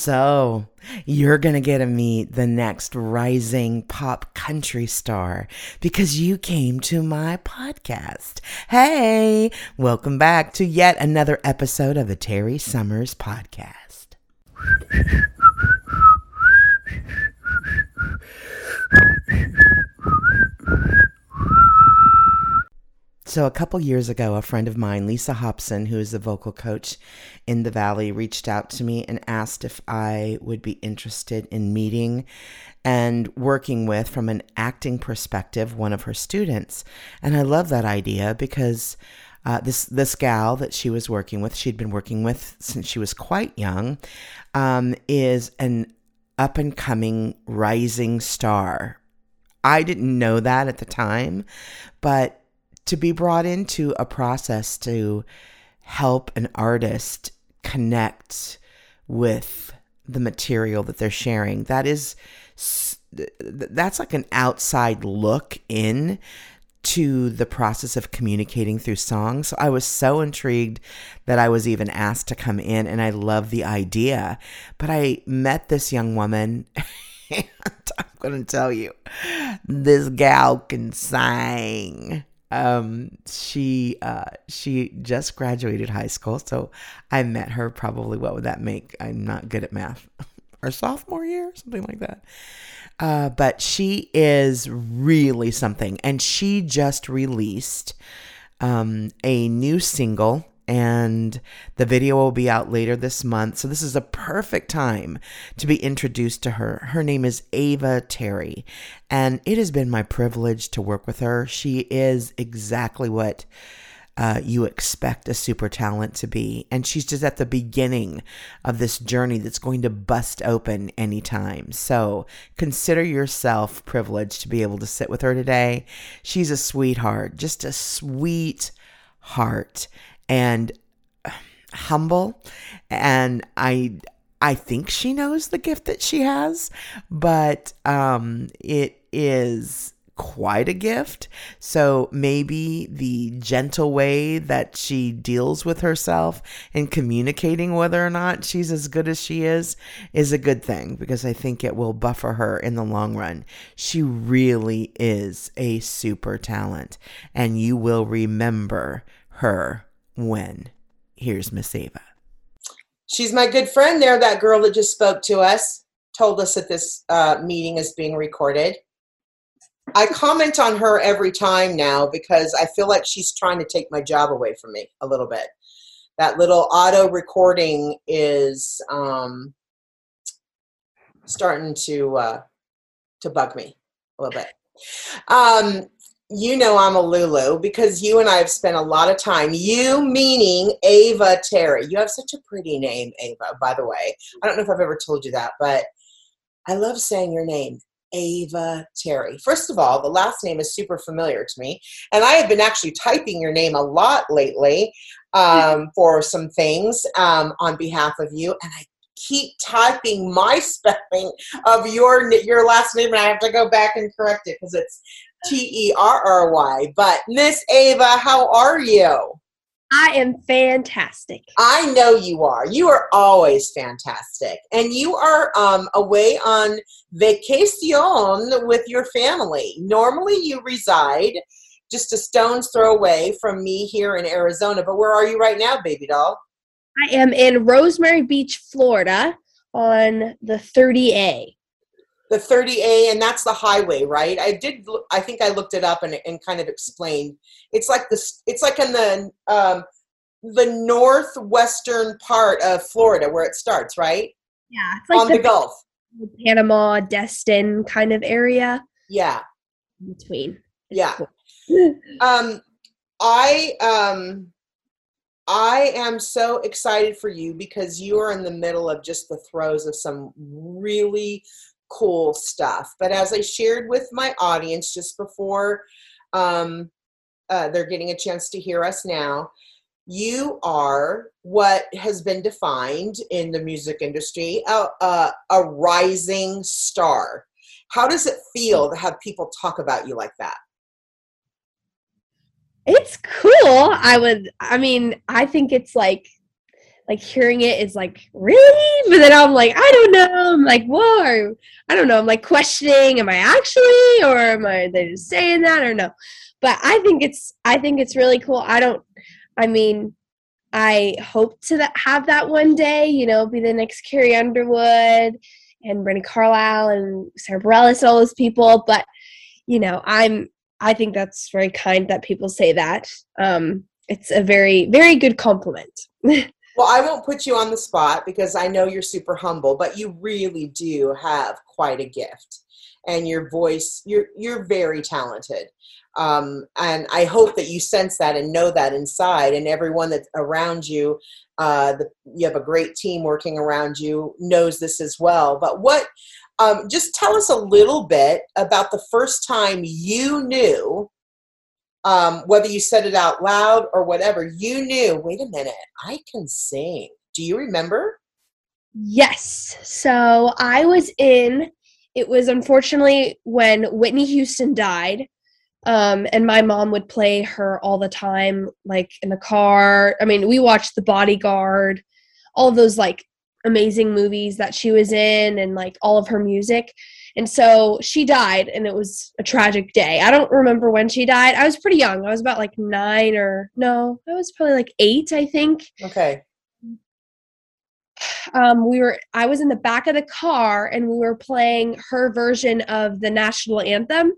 So, you're going to get to meet the next rising pop country star because you came to my podcast. Hey, welcome back to yet another episode of the Terry Summers podcast. So, a couple years ago, a friend of mine, Lisa Hobson, who is the vocal coach in the Valley, reached out to me and asked if I would be interested in meeting and working with, from an acting perspective, one of her students. And I love that idea because uh, this this gal that she was working with, she'd been working with since she was quite young, um, is an up and coming rising star. I didn't know that at the time, but to be brought into a process to help an artist connect with the material that they're sharing that is that's like an outside look in to the process of communicating through song. So I was so intrigued that I was even asked to come in and I love the idea. But I met this young woman and I'm going to tell you this gal can sing um she uh she just graduated high school so i met her probably what would that make? I'm not good at math. Our sophomore year something like that. Uh but she is really something and she just released um a new single and the video will be out later this month. So this is a perfect time to be introduced to her. Her name is Ava Terry, and it has been my privilege to work with her. She is exactly what uh, you expect a super talent to be. And she's just at the beginning of this journey that's going to bust open anytime. So consider yourself privileged to be able to sit with her today. She's a sweetheart, just a sweet heart and humble and I I think she knows the gift that she has, but um it is quite a gift. So maybe the gentle way that she deals with herself and communicating whether or not she's as good as she is is a good thing because I think it will buffer her in the long run. She really is a super talent and you will remember her when. Here's Miss Ava. She's my good friend there, that girl that just spoke to us, told us that this uh, meeting is being recorded. I comment on her every time now because I feel like she's trying to take my job away from me a little bit. That little auto recording is um, starting to uh, to bug me a little bit. Um, you know I'm a Lulu because you and I have spent a lot of time. You meaning Ava Terry. You have such a pretty name, Ava, by the way. I don't know if I've ever told you that, but I love saying your name. Ava Terry. First of all, the last name is super familiar to me, and I have been actually typing your name a lot lately um, for some things um, on behalf of you, and I keep typing my spelling of your your last name, and I have to go back and correct it because it's T E R R Y. But Miss Ava, how are you? I am fantastic. I know you are. You are always fantastic. And you are um, away on vacation with your family. Normally, you reside just a stone's throw away from me here in Arizona. But where are you right now, baby doll? I am in Rosemary Beach, Florida on the 30A the 30A, and that's the highway, right? I did. I think I looked it up and, and kind of explained. It's like this. It's like in the um, the northwestern part of Florida where it starts, right? Yeah, it's like on the, the Gulf, Panama, Destin kind of area. Yeah, in between. Yeah. um, I um. I am so excited for you because you are in the middle of just the throes of some really cool stuff. But as I shared with my audience just before um, uh, they're getting a chance to hear us now, you are what has been defined in the music industry a, a, a rising star. How does it feel to have people talk about you like that? It's cool. I would, I mean, I think it's like like hearing it is like really but then i'm like i don't know i'm like whoa i don't know i'm like questioning am i actually or am i they just saying that or no but i think it's i think it's really cool i don't i mean i hope to have that one day you know be the next carrie underwood and Brandi Carlile and Sara Bareilles and all those people. But you know, I'm I think that's very kind that people say that. Um, it's a very very good compliment. Well, I won't put you on the spot because I know you're super humble, but you really do have quite a gift. And your voice, you're you're very talented. Um, and I hope that you sense that and know that inside, and everyone that's around you, uh, the, you have a great team working around you, knows this as well. But what, um, just tell us a little bit about the first time you knew um, whether you said it out loud or whatever, you knew, wait a minute, I can sing. Do you remember? Yes. So I was in, it was unfortunately when Whitney Houston died. Um, and my mom would play her all the time, like in the car. I mean, we watched The Bodyguard, all those like amazing movies that she was in, and like all of her music. And so she died, and it was a tragic day. I don't remember when she died. I was pretty young. I was about like nine or no, I was probably like eight, I think. Okay. Um, we were. I was in the back of the car, and we were playing her version of the national anthem.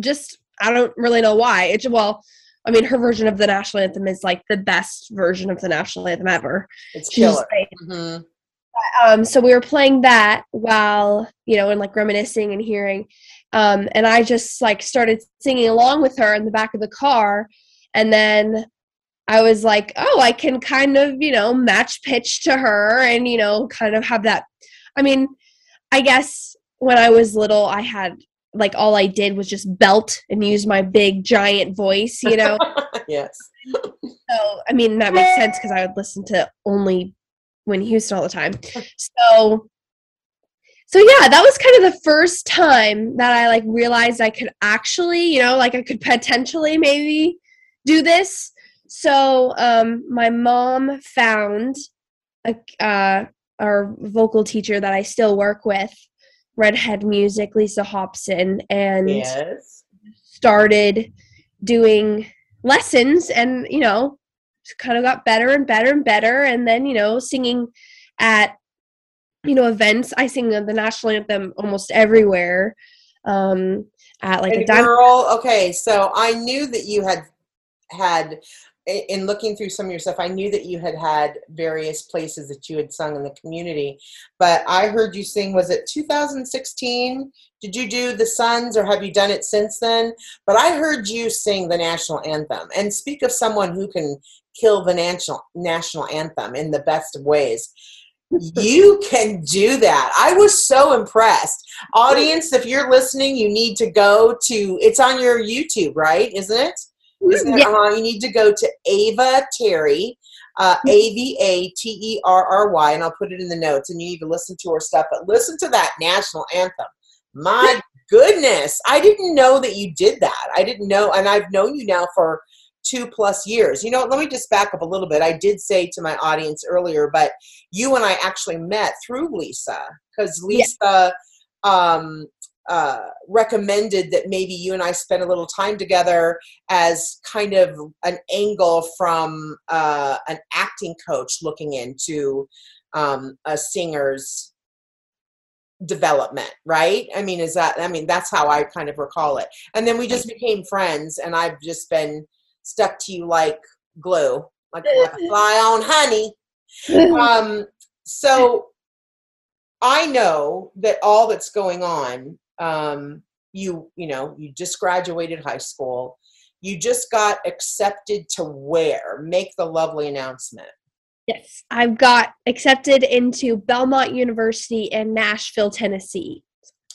Just, I don't really know why. It's well, I mean, her version of the national anthem is like the best version of the national anthem ever. It's killer. Mm-hmm um, so we were playing that while you know and like reminiscing and hearing. Um, and i just like started singing along with her in the back of the car. And then i was like oh i can kind of you know match pitch to her and you know kind of have that. I mean i guess when i was little i had like all i did was just belt and use my big giant voice you know? Yes. So i mean that makes sense because i would listen to only Whitney Houston all the time. So so yeah, that was kind of the first time that I like realized I could actually, you know, like I could potentially maybe do this. So um my mom found a uh our vocal teacher that I still work with, Redhead Music, Lisa Hobson, and yes. started doing lessons and you know kind of got better and better and better. And then, you know, singing at, you know, events. I sing the national anthem almost everywhere. Um, at like and a girl, okay, so I knew that you had had in looking through some of your stuff, I knew that you had had various places that you had sung in the community, but I heard you sing. Was it 2016? Did you do the Suns, or have you done it since then? But I heard you sing the national anthem, and speak of someone who can kill the national national anthem in the best of ways. you can do that. I was so impressed. Audience, if you're listening, you need to go to it's on your YouTube, right? Isn't it? Isn't it? Yeah. Uh, you need to go to Ava Terry, uh, A V A T E R R Y, and I'll put it in the notes. And you need to listen to her stuff, but listen to that national anthem. My goodness, I didn't know that you did that. I didn't know, and I've known you now for two plus years. You know, let me just back up a little bit. I did say to my audience earlier, but you and I actually met through Lisa because Lisa yeah. um, uh, recommended that maybe you and I spend a little time together as kind of an angle from uh, an acting coach looking into um, a singer's development right i mean is that i mean that's how i kind of recall it and then we just became friends and i've just been stuck to you like glue, like, like a fly on honey. Um, so I know that all that's going on, um, you you know, you just graduated high school. You just got accepted to where? Make the lovely announcement. Yes, I've got accepted into Belmont University in Nashville, Tennessee.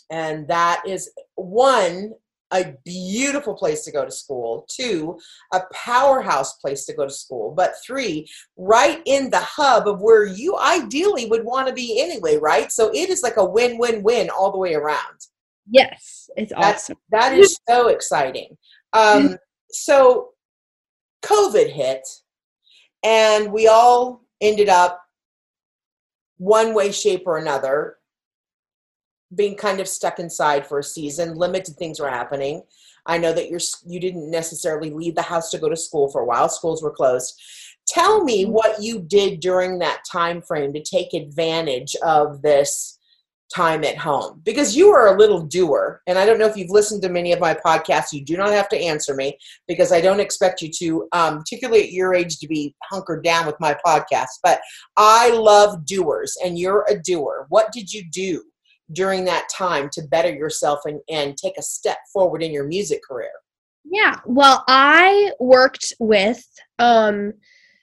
And that is one a beautiful place to go to school. Two, a powerhouse place to go to school. But three, right in the hub of where you ideally would want to be anyway, right? So it is like a win win win all the way around. Yes, it's That's, awesome. That is so exciting. Um, so COVID hit, and we all ended up one way, shape, or another being kind of stuck inside for a season. Limited things were happening. I know that you're you didn't necessarily leave the house to go to school for a while. Schools were closed. Tell me Mm-hmm. what you did during that time frame to take advantage of this time at home because you are a little doer and i don't know if you've listened to many of my podcasts you do not have to answer me because i don't expect you to um, particularly at your age to be hunkered down with my podcast but i love doers and you're a doer what did you do during that time to better yourself and, and take a step forward in your music career Yeah. Well, I worked with um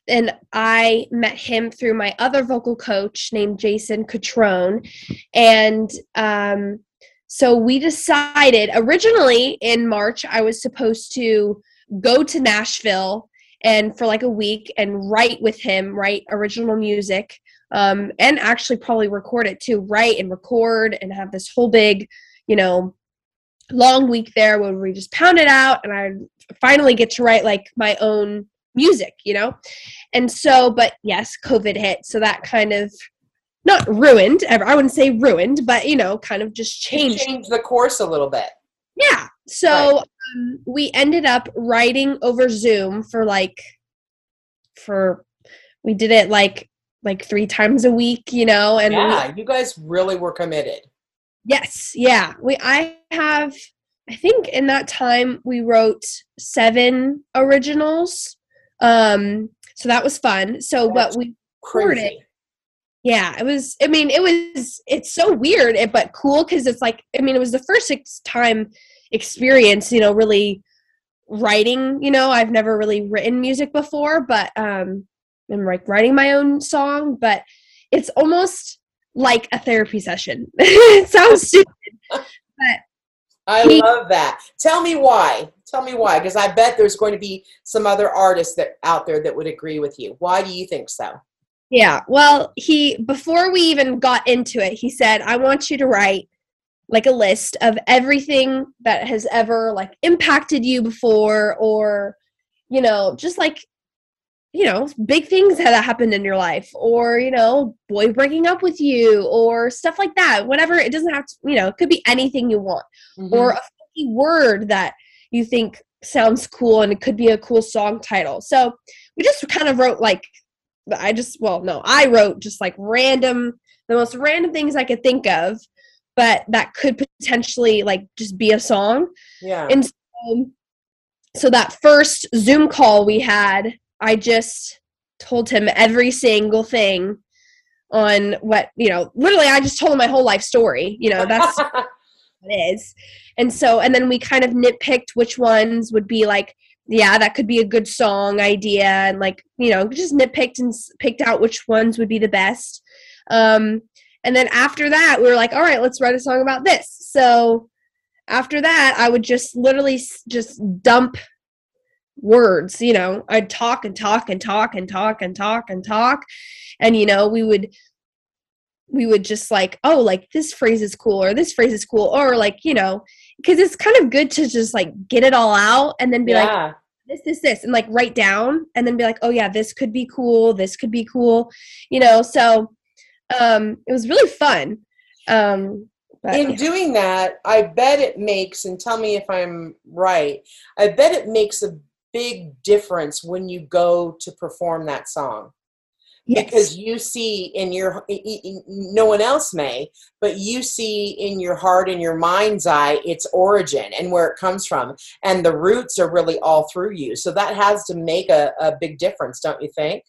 and I met him through my other vocal coach named Jason Catrone. And um so we decided originally in March I was supposed to go to Nashville and for like a week and write with him, write original music. Um, and actually probably record it too, write and record and have this whole big, you know, long week there where we just pound it out and I finally get to write like my own music, you know? And so, but yes, COVID hit. So that kind of not ruined ever. I wouldn't say ruined, but you know, kind of just changed. change the course a little bit Yeah. So um, we ended up writing over Zoom for like, for, we did it like, like three times a week, you know, and we, yeah you guys really were committed Yes, yeah. We I have I think in that time we wrote seven originals. Um so that was fun. So That's but we recorded crazy yeah, it was I mean it was it's so weird but cool cuz it's like I mean it was the first time experience, you know, really writing, you know, I've never really written music before, but um I'm like writing my own song, but it's almost like a therapy session. it sounds stupid. but I He- love that. Tell me why. Tell me why, because I bet there's going to be some other artists that out there that would agree with you. Why do you think so? Yeah. Well, he before we even got into it, he said, "I want you to write like a list of everything that has ever like impacted you before or you know, just like you know, big things that happened in your life or, you know, boy breaking up with you or stuff like that. Whatever, it doesn't have to, you know, it could be anything you want Mhm. or a word that you think sounds cool and it could be a cool song title. So we just kind of wrote like I just well no, I wrote just like random the most random things I could think of, but that could potentially like just be a song. yeah. And so, so that first Zoom call we had, I just told him every single thing on what, you know, literally I just told him my whole life story. You know, that's it is. And so, and then we kind of nitpicked which ones would be like, yeah, that could be a good song idea, and like, you know, just nitpicked and picked out which ones would be the best. Um, and then after that, we were like, all right, let's write a song about this. So after that, I would just literally just dump words, you know, I'd talk and talk and talk and talk and talk and talk. And, you know, we would we would just like, oh, like this phrase is cool or this phrase is cool or like, you know, because it's kind of good to just like get it all out and then be like, this, this, this, and like write down and then be like, oh yeah, this could be cool, this could be cool, you know. So um it was really fun. Um but In yeah. doing that, I bet it makes, and tell me if I'm right, I bet it makes a big difference when you go to perform that song. Yes. because you see in your no one else may but you see in your heart and your mind's eye its origin and where it comes from and the roots are really all through you so that has to make a, a big difference don't you think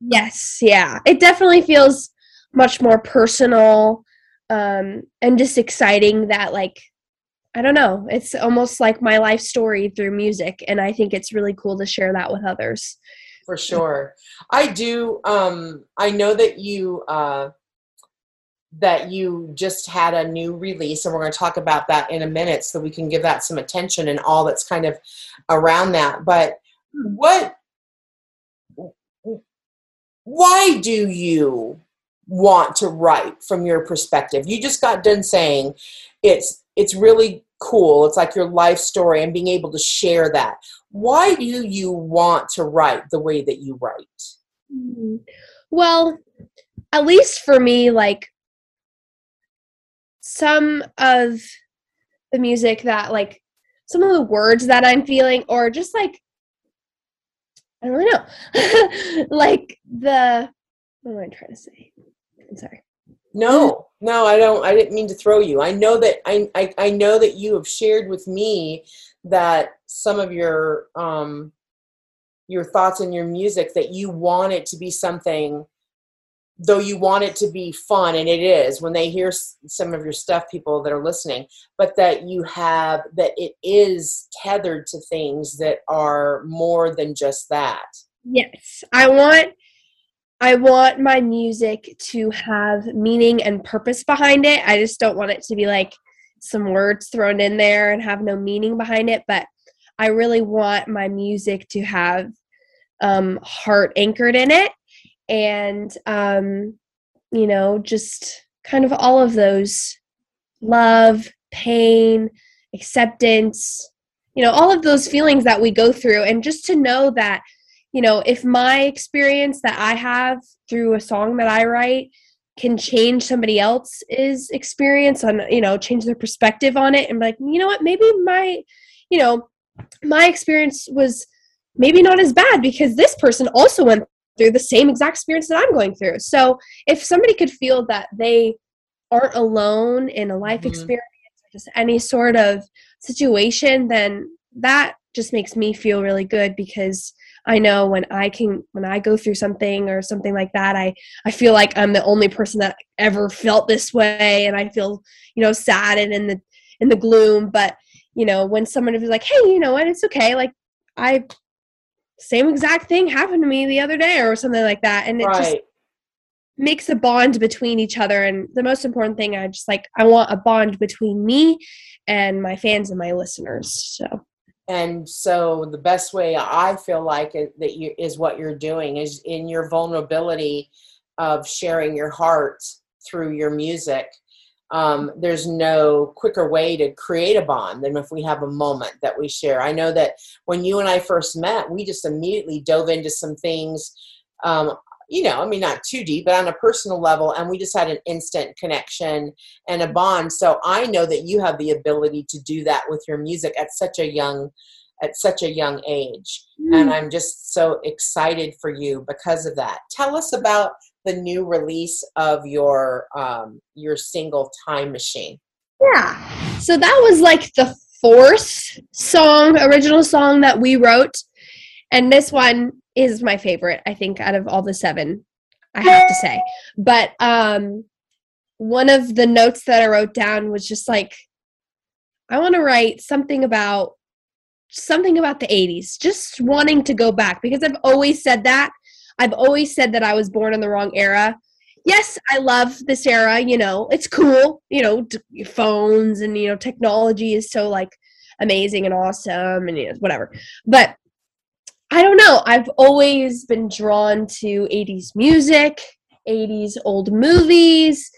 Yes, yeah. It definitely feels much more personal um and just exciting that like I don't know, it's almost like my life story through music and I think it's really cool to share that with others. for sure. I do um i know that you uh that you just had a new release and we're going to talk about that in a minute so we can give that some attention and all that's kind of around that. But what why do you want to write from your perspective? You just got done saying it's it's really cool it's like your life story and being able to share that why do you want to write the way that you write Mm. Well, at least for me, like some of the music that like some of the words that I'm feeling or just like I don't really know. like the what am I trying to say? I'm sorry. No, no, I don't. I didn't mean to throw you. I know that I, I, I know that you have shared with me that some of your um your thoughts and your music that you want it to be something though you want it to be fun and it is when they hear some of your stuff people that are listening but that you have that it is tethered to things that are more than just that yes i want i want my music to have meaning and purpose behind it. I just don't want it to be like some words thrown in there and have no meaning behind it but i really want my music to have um, heart anchored in it and um, you know just kind of all of those love pain acceptance you know all of those feelings that we go through. And just to know that you know if my experience that i have through a song that i write can change somebody else's experience on you know change their perspective on it and be like you know what maybe my you know my experience was maybe not as bad because this person also went through the same exact experience that I'm going through. So if somebody could feel that they aren't alone in a life mm-hmm. experience or just any sort of situation, then that just makes me feel really good because I know when I can when I go through something or something like that, I I feel like I'm the only person that ever felt this way and I feel, you know, sad and in the in the gloom. But, you know, when someone is like, Hey, you know what, it's okay, like I same exact thing happened to me the other day or something like that. And it right. just makes a bond between each other. And the most important thing i just like i want a bond between me and my fans and my listeners. So and so the best way i feel like that you is what you're doing is in your vulnerability of sharing your heart through your music um, there's no quicker way to create a bond than if we have a moment that we share. I know that when you and I first met, we just immediately dove into some things, um, you know, I mean, not too deep, but on a personal level, and we just had an instant connection and a bond. So I know that you have the ability to do that with your music at such a young at such a young age mm. and i'm just so excited for you because of that tell us about the new release of your um, your single Time Machine? Yeah. So that was like the fourth song, original song that we wrote. And this one is my favorite, I think, out of all the seven, I have to say. But um one of the notes that I wrote down was just like I want to write something about something about the 80s, just wanting to go back because I've always said that I've always said that I was born in the wrong era. Yes, I love this era, you know, it's cool, you know, t- phones and, you know, technology is so like amazing and awesome and you know, whatever. But I don't know. I've always been drawn to 80s music, 80s old movies.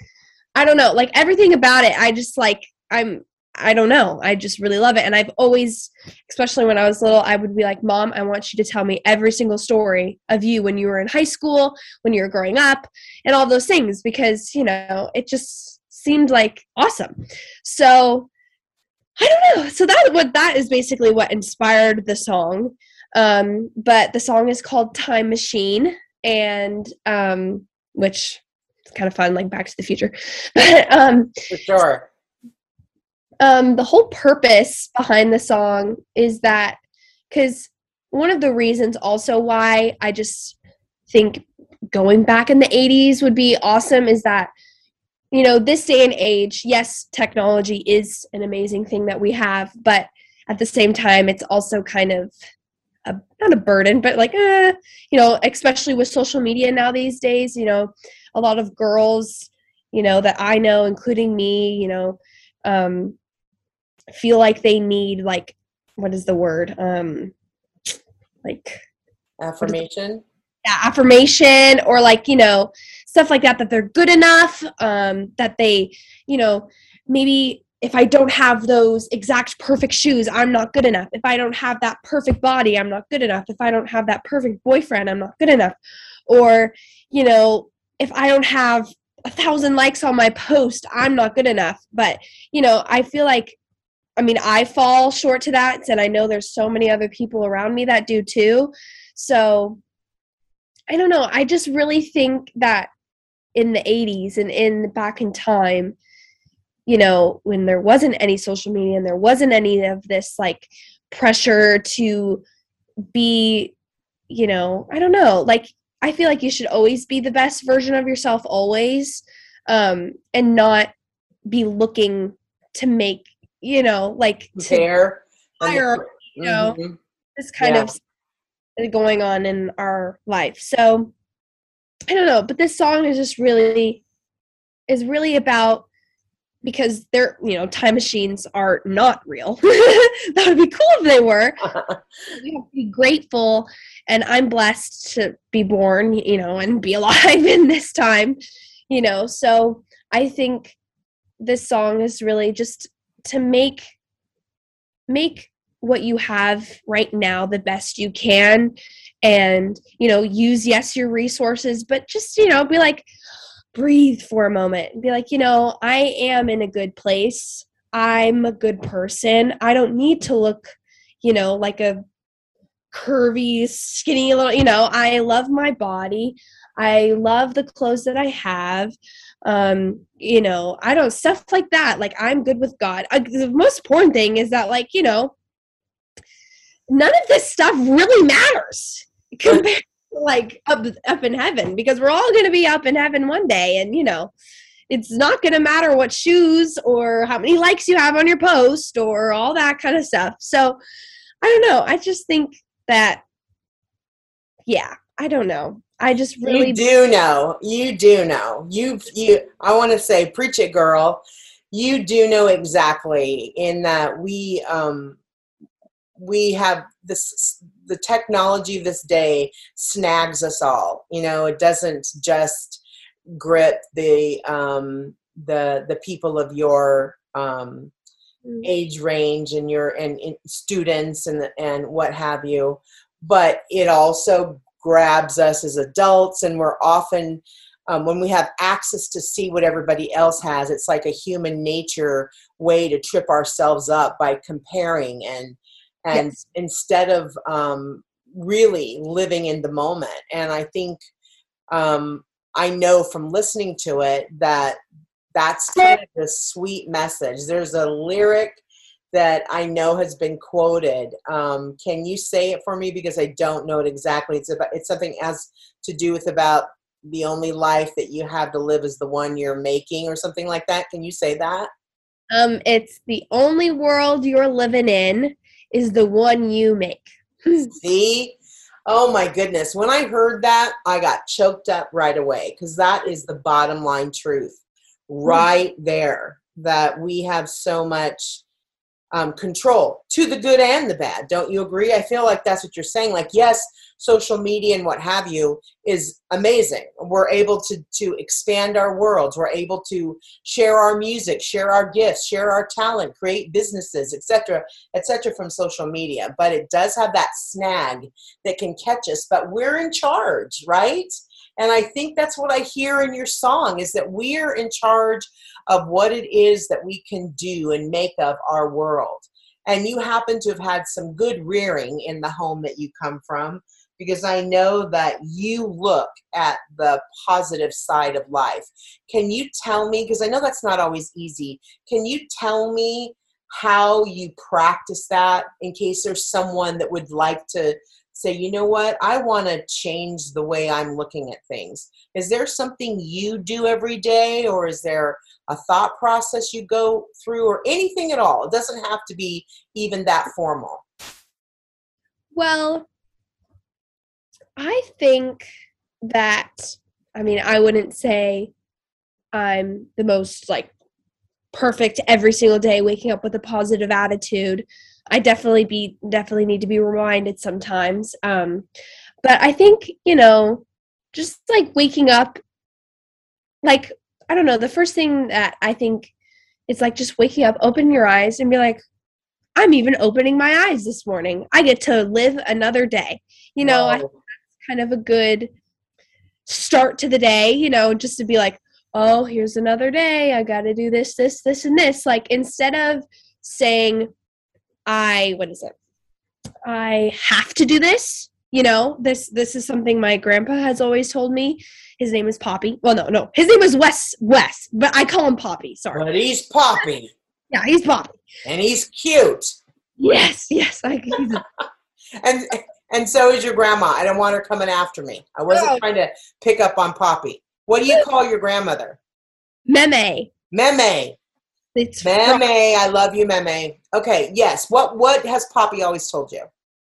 I don't know. Like everything about it, I just like I'm I don't know. I just really love it. And I've always, especially when I was little, I would be like, Mom, I want you to tell me every single story of you when you were in high school, when you were growing up, and all those things because, you know, it just seemed like awesome. So I don't know. So that what that is basically what inspired the song. Um, but the song is called Time Machine, and um, which is kind of fun, like Back to the Future. but um, for sure um, the whole purpose behind the song is that because one of the reasons also why I just think going back in the 80s would be awesome is that you know this day and age yes technology is an amazing thing that we have but at the same time it's also kind of a, not a burden but like uh, you know especially with social media now these days you know a lot of girls you know that i know including me you know um, feel like they need like what is the word? Um like affirmation? Yeah affirmation or like you know stuff like that that they're good enough um that they you know maybe if i don't have those exact perfect shoes i'm not good enough. If i don't have that perfect body i'm not good enough. If i don't have that perfect boyfriend i'm not good enough. Or you know if i don't have a thousand likes on my post i'm not good enough. But you know i feel like i mean i fall short to that and i know there's so many other people around me that do too. So i don't know. I just really think that in the 80s and in back in time you know when there wasn't any social media and there wasn't any of this like pressure to be you know i don't know like i feel like you should always be the best version of yourself always um and not be looking to make you know like to Compare. hire you know Mhm. this kind Yeah. of going on in our life. So I don't know, but this song is just really is really about because they're you know time machines are not real. that would be cool if they were. We have to be grateful, and I'm blessed to be born, you know, and be alive in this time, you know. So I think this song is really just to make make what you have right now the best you can and you know use yes your resources but just you know be like breathe for a moment and be like you know i am in a good place. I'm a good person. I don't need to look you know like a curvy skinny little you know i love my body. I love the clothes that i have. Um you know i don't stuff like that. Like i'm good with god. I, the most important thing is that like you know none of this stuff really matters compared like up up in heaven because we're all going to be up in heaven one day and you know it's not going to matter what shoes or how many likes you have on your post or all that kind of stuff so i don't know i just think that yeah i don't know i just really you do know. You do know. You you. I want to say, preach it, girl. You do know exactly in that we um we have this the technology of this day snags us all. You know, it doesn't just grip the um the the people of your um Mm. age range and your and, and students and and what have you but it also grabs us as adults and we're often um, when we have access to see what everybody else has it's like a human nature way to trip ourselves up by comparing and and Yes. instead of um, really living in the moment and i think um, i know from listening to it that that's kind of the sweet message there's a lyric that I know has been quoted. Um, can you say it for me because I don't know it exactly? It's about it's something has to do with about the only life that you have to live is the one you're making or something like that. Can you say that? um it's the only world you're living in is the one you make See? Oh my goodness. When I heard that, I got choked up right away because that is the bottom line truth right there that we have so much um, control to the good and the bad. Don't you agree? I feel like that's what you're saying. Like, yes, social media and what have you is amazing. We're able to to expand our worlds. We're able to share our music, share our gifts, share our talent, create businesses, etc., etc. from social media. But it does have that snag that can catch us. But we're in charge, right? And I think that's what I hear in your song is that we're in charge of what it is that we can do and make of our world. And you happen to have had some good rearing in the home that you come from because I know that you look at the positive side of life. Can you tell me, because I know that's not always easy, can you tell me how you practice that in case there's someone that would like to say, you know what, I want to change the way I'm looking at things? Is there something you do every day, or is there a thought process you go through, or anything at all? It doesn't have to be even that formal. Well, I think that I mean, I wouldn't say I'm the most like perfect every single day waking up with a positive attitude. I definitely be definitely need to be reminded sometimes. Um but I think, you know, just like waking up like I don't know, the first thing that I think is like just waking up, open your eyes and be like I'm even opening my eyes this morning. I get to live another day. You know, Wow. Kind of a good start to the day, you know, just to be like, oh, here's another day. I got to do this, this, this, and this. Like instead of saying, I, what is it? I have to do this. You know, this this is something my grandpa has always told me. His name is Poppy. Well, no, no, his name is Wes Wes, but I call him Poppy. Sorry. But he's Poppy. Yeah, he's Poppy. And he's cute. Yes, yes, I. He's a, and and so is your grandma. I don't want her coming after me. I wasn't trying to pick up on Poppy. What do you call your grandmother? Meme. Meme. It's Meme. I love you, Meme. Okay, yes. What what has Poppy always told you?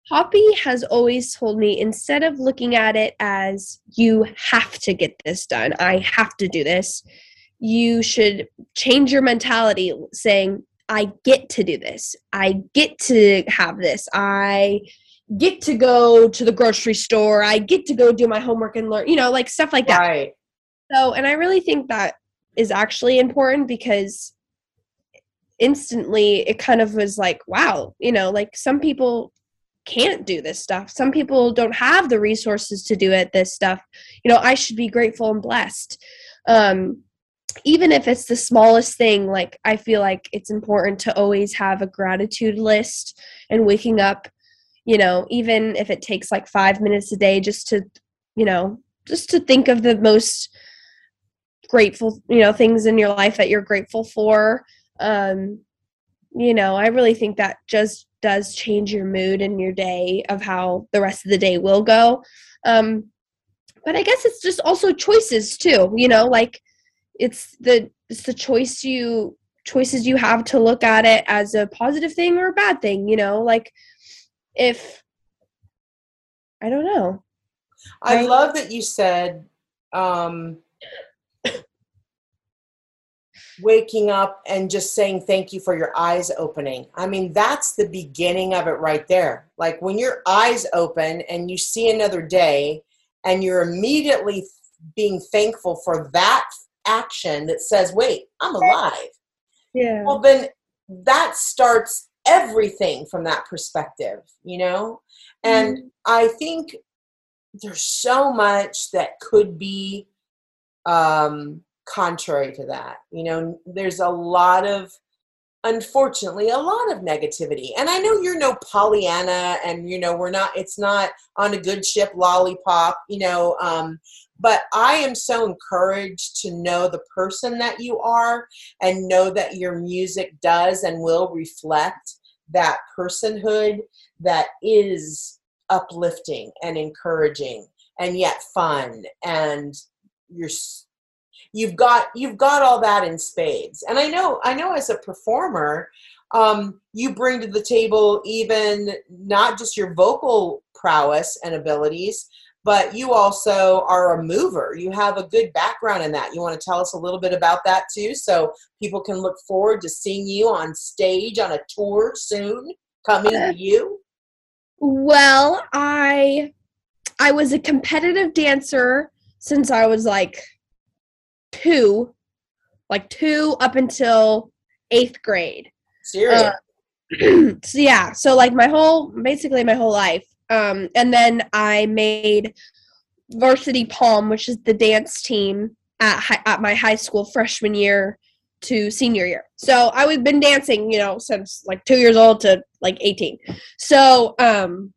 Poppy has always told me instead of looking at it as you have to get this done, I have to do this, you should change your mentality saying, I get to do this. I get to have this. I get to go to the grocery store. I get to go do my homework and learn, you know, like stuff like that. Right. So, and I really think that is actually important because instantly it kind of was like, wow, you know, like some people can't do this stuff. Some people don't have the resources to do it, this stuff. You know, I should be grateful and blessed. Um, even if it's the smallest thing, like I feel like it's important to always have a gratitude list and waking up, you know, even if it takes like five minutes a day just to, you know, just to think of the most grateful you know things in your life that you're grateful for um you know i really think that just does change your mood and your day of how the rest of the day will go. Um but i guess it's just also choices too you know like it's the it's the choice you choices you have to look at it as a positive thing or a bad thing you know like if i don't know I Right. love that you said um, waking up and just saying thank you for your eyes opening. I mean, that's the beginning of it right there. Like when your eyes open and you see another day and you're immediately being thankful for that action that says, wait, I'm alive. yeah Well, then that starts everything from that perspective, you know? And I think there's so much that could be um, contrary to that. You know, there's a lot of, unfortunately, a lot of negativity. And I know you're no Pollyanna, and you know we're not. It's not on a good ship, lollipop. You know, um, but I am so encouraged to know the person that you are, and know that your music does and will reflect that personhood that is uplifting and encouraging and yet fun and you're you've got you've got all that in spades. And i know i know as a performer um, you bring to the table even not just your vocal prowess and abilities but you also are a mover you have a good background in that you want to tell us a little bit about that too so people can look forward to seeing you on stage on a tour soon coming to you Well, I I was a competitive dancer since I was like 2, like 2 up until 8th grade. serious uh, so yeah, so like my whole basically my whole life. Um and then I made Varsity Pom, which is the dance team at hi- at my high school freshman year to senior year. So I was been dancing, you know, since like 2 years old to like 18. So um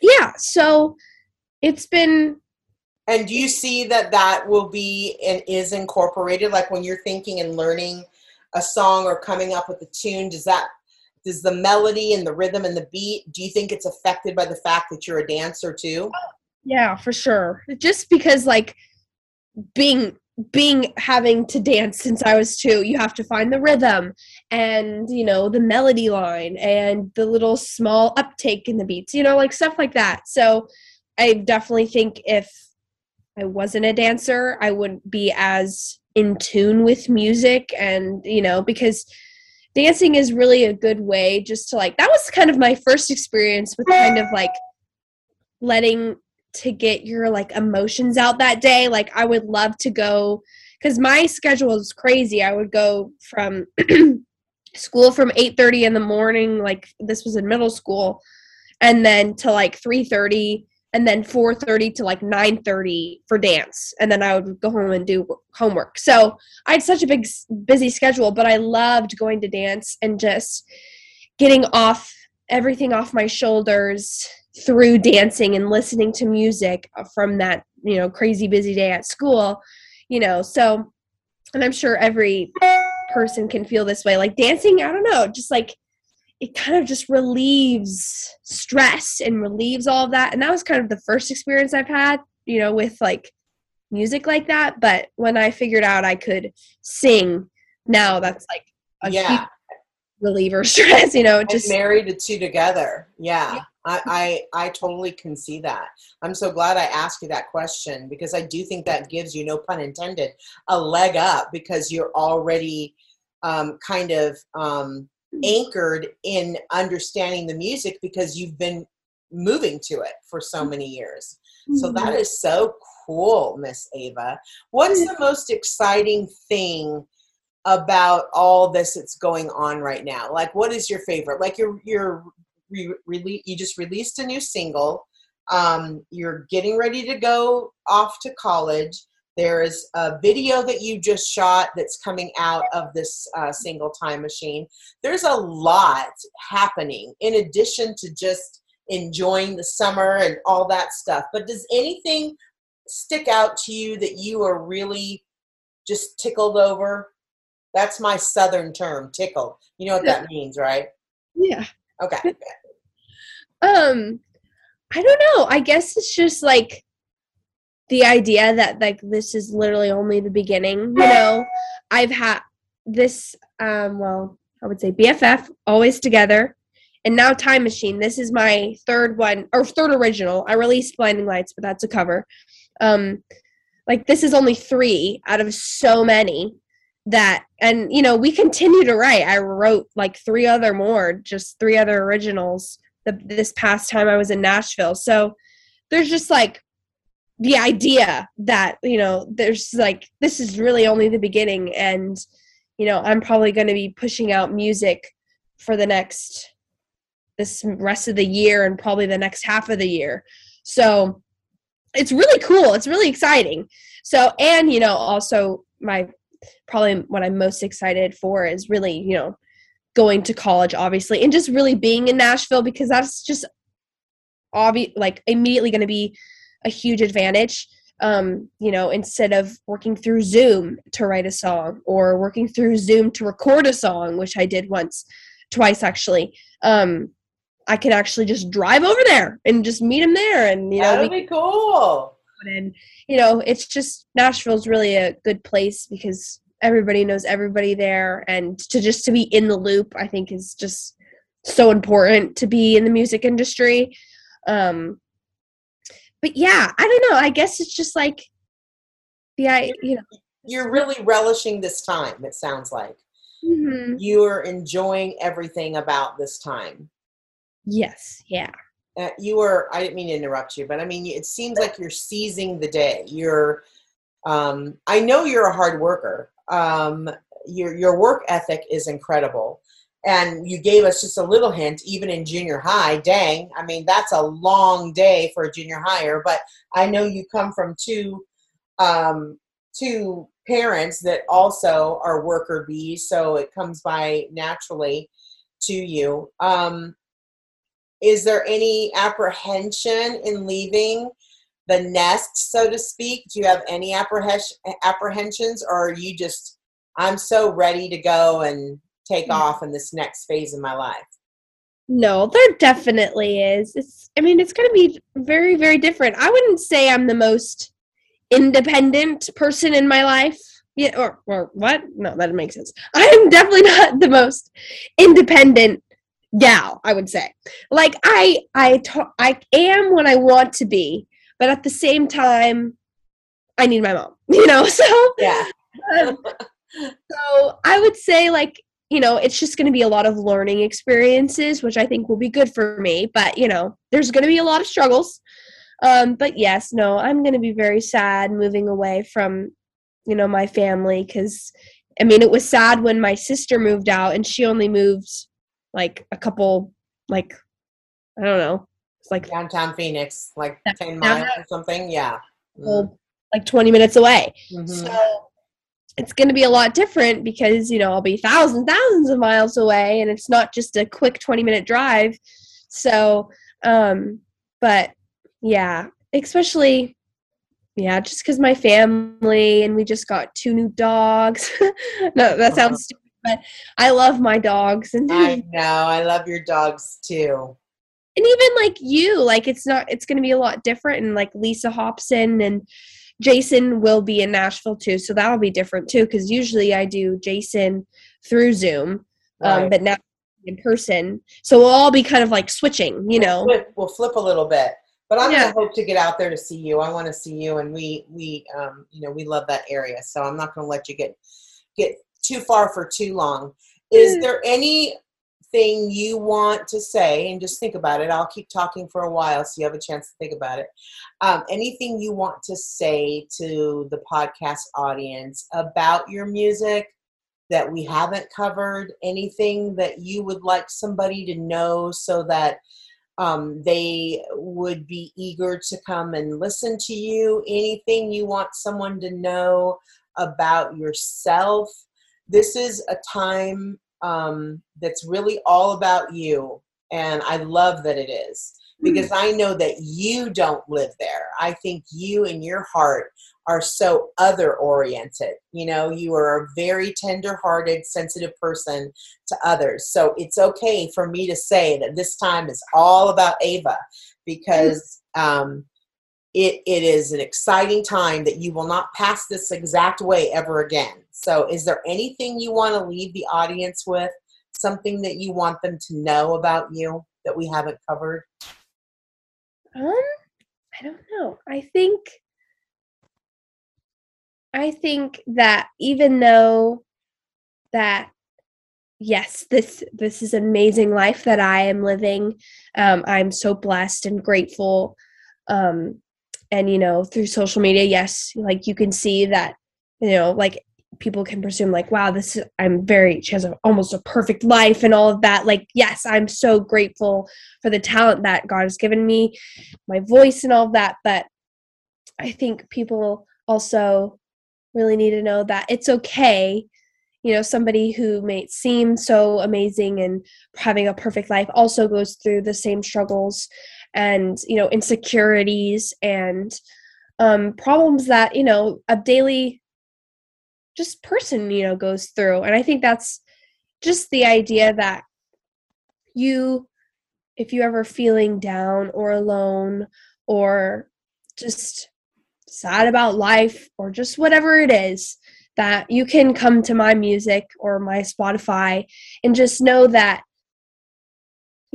yeah, so it's been And do you see that that will be and is incorporated? Like when you're thinking and learning a song or coming up with a tune, does that does the melody and the rhythm and the beat? Do you think it's affected by the fact that you're a dancer too? Yeah, for sure. Just because like being being having to dance since I was 2, you have to find the rhythm and, you know, the melody line and the little small uptake in the beats, you know, like stuff like that. So, I definitely think if I wasn't a dancer, I wouldn't be as in tune with music and, you know, because dancing is really a good way just to like that was kind of my first experience with kind of like letting to get your like emotions out that day. Like i would love to go because my schedule is crazy. I would go from school from 8.30 in the morning like this was in middle school and then to like 3.30 and then 4.30 to like 9.30 for dance and then i would go home and do homework. So i had such a big busy schedule but i loved going to dance and just getting off everything off my shoulders through dancing and listening to music from that you know crazy busy day at school you know so and i'm sure every person can feel this way. Like dancing i don't know just like it kind of just relieves stress and relieves all of that and that was kind of the first experience i've had you know with like music like that but when i figured out i could sing now that's like a yeah reliever stress you know just marry the two together yeah. yeah. I, I I totally can see that. I'm so glad I asked you that question because I do think that gives you, no pun intended, a leg up because you're already um, kind of um, anchored in understanding the music because you've been moving to it for so many years. So that mm-hmm. so cool, Miss Ava. What's the most exciting thing about all this that's going on right now? Like, what is your favorite? Like, you're you're re- rele- you just released a new single. Um, you're getting ready to go off to college. There's a video that you just shot that's coming out of this uh, single time machine. There's a lot happening in addition to just enjoying the summer and all that stuff. But does anything stick out to you that you are really just tickled over? That's my southern term, tickled. You know what that means, right? Yeah. Okay. um, I don't know. I guess it's just like the idea that like this is literally only the beginning you know? I've had this um well i would say bff always together. And now time machine this is my third one or third original. I released blinding lights but that's a cover. Um like this is only three out of so many that and you know we continue to write. I wrote like three other more just three other originals the, this past time i was in nashville. So there's just like the idea that you know there's like this is really only the beginning and you know i'm probably going to be pushing out music for the next this rest of the year and probably the next half of the year. So it's really cool. It's really exciting. So and you know also my probably what i'm most excited for is really you know going to college obviously and just really being in nashville because that's just obvious like immediately going to be a huge advantage um, you know, instead of working through Zoom to write a song or working through Zoom to record a song, which I did once, twice actually. Um, I can actually just drive over there and just meet him there, and you know, that'd be cool. And you know, it's just Nashville's really a good place because everybody knows everybody there, and to just to be in the loop, I think is just so important to be in the music industry. Um, but yeah, I don't know. I guess it's just like the I you know you're really relishing this time. It sounds like mm-hmm. you're enjoying everything about this time. Yes. Yeah. Uh, you are. I didn't mean to interrupt you, but I mean, it seems like you're seizing the day. You're. Um, I know you're a hard worker. Um, your your work ethic is incredible and you gave us just a little hint even in junior high dang i mean that's a long day for a junior higher but i know you come from two um, two parents that also are worker bees so it comes by naturally to you. Um, is there any apprehension in leaving the nest so to speak? Do you have any apprehensions or are you just i'm so ready to go and take off in this next phase of my life. No, there definitely is. It's I mean, it's going to be very very different. I wouldn't say I'm the most independent person in my life. Yeah, or or what? No, that makes sense. I am definitely not the most independent gal, I would say. Like I I ta- I am when I want to be, but at the same time I need my mom, you know? So Yeah. um, so I would say like you know, it's just going to be a lot of learning experiences, which I think will be good for me. But, you know, there's going to be a lot of struggles. Um, but yes, no, I'm going to be very sad moving away from, you know, my family because, I mean, it was sad when my sister moved out and she only moved like a couple, like, I don't know, It's like downtown Phoenix, like 10 miles or something. Yeah. Mm, like 20 minutes away. mhm. So it's going to be a lot different because, you know, I'll be thousands, thousands of miles away and it's not just a quick 20 minute drive. So, um, but yeah, especially, yeah, just because my family and we just got two new dogs. no, that sounds stupid, but I love my dogs and I know. I love your dogs too. and even like you like it's not it's going to be a lot different and like lisa hobson and jason will be in nashville too so that'll be different too because usually i do jason through zoom um, Right. but now in person so we'll all be kind of like switching you know We'll flip, we'll flip a little bit. But I'm Yeah. gonna hope to get out there to see you. I want to see you, and we we um you know we love that area. So I'm not gonna let you get get too far for too long. Is Mm. there anything you want to say? And just think about it. I'll keep talking for a while, so you have a chance to think about it. Um, anything you want to say to the podcast audience about your music that we haven't covered? Anything that you would like somebody to know so that um, they would be eager to come and listen to you. Anything you want someone to know about yourself. This is a time um, that's really all about you. And I love that it is because I know that you don't live there. I think you and your heart are so other oriented. You know, you are a very tender hearted, sensitive person to others. So it's okay for me to say that this time is all about Ava because um, it, it is an exciting time that you will not pass this exact way ever again. So, is there anything you want to leave the audience with? Something that you want them to know about you that we haven't covered? um i don't know i think i think that even though that yes this this is amazing life that i am living um, i'm so blessed and grateful um, and you know through social media yes like you can see that you know like people can presume like wow this is i'm very she has a, almost a perfect life and all of that. Like yes i'm so grateful for the talent that god has given me my voice and all of that but i think people also really need to know that it's okay you know somebody who may seem so amazing and having a perfect life also goes through the same struggles and you know insecurities and um, problems that you know a daily just person you know goes through. And i think that's just the idea that you if you're ever feeling down or alone or just sad about life or just whatever it is that you can come to my music or my spotify and just know that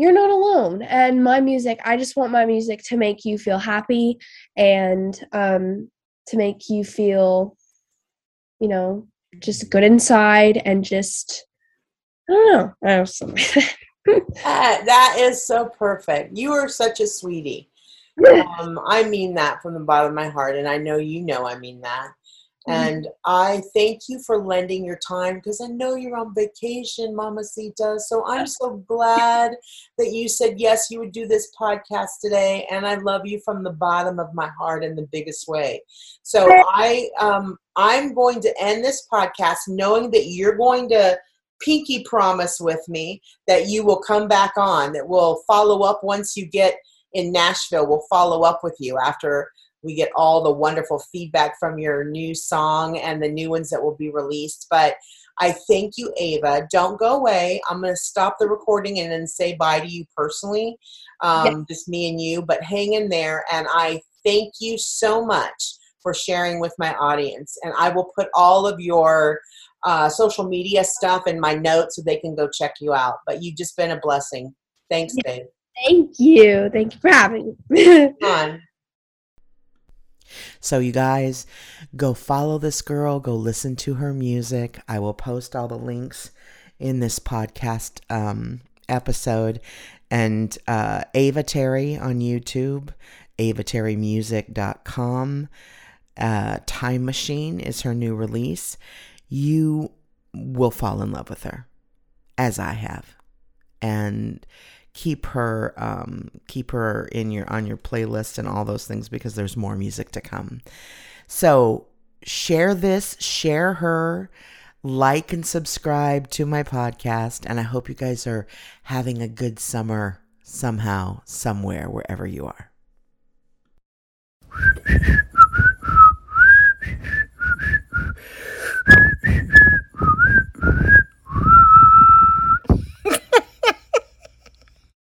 you're not alone and my music i just want my music to make you feel happy and um, to make you feel you know just good inside and just i don't know i don't know That, that is so perfect. You are such a sweetie. Um, I mean that from the bottom of my heart, and I know you know I mean that. And I thank you for lending your time because I know you're on vacation, Mamacita. So I'm so glad that you said yes, you would do this podcast today. And I love you from the bottom of my heart in the biggest way. So I um, I'm going to end this podcast knowing that you're going to pinky promise with me that you will come back on, that we'll follow up once you get in Nashville. We'll follow up with you after we get all the wonderful feedback from your new song and the new ones that will be released. But I thank you, Ava. Don't go away. I'm going to stop the recording and then say bye to you personally, um, just me and you. But hang in there. And I thank you so much for sharing with my audience. And I will put all of your uh, social media stuff in my notes so they can go check you out. But you've just been a blessing. Thanks, babe. thank you thank you for having me. So, you guys, go follow this girl, go listen to her music. I will post all the links in this podcast um, episode. And uh, Ava Terry on YouTube, avaterrymusic.com. Uh, Time Machine is her new release. You will fall in love with her, as I have. And keep her um, keep her in your on your playlist and all those things because there's more music to come. So share this, share her, like and subscribe to my podcast, and I hope you guys are having a good summer somehow, somewhere, wherever you are.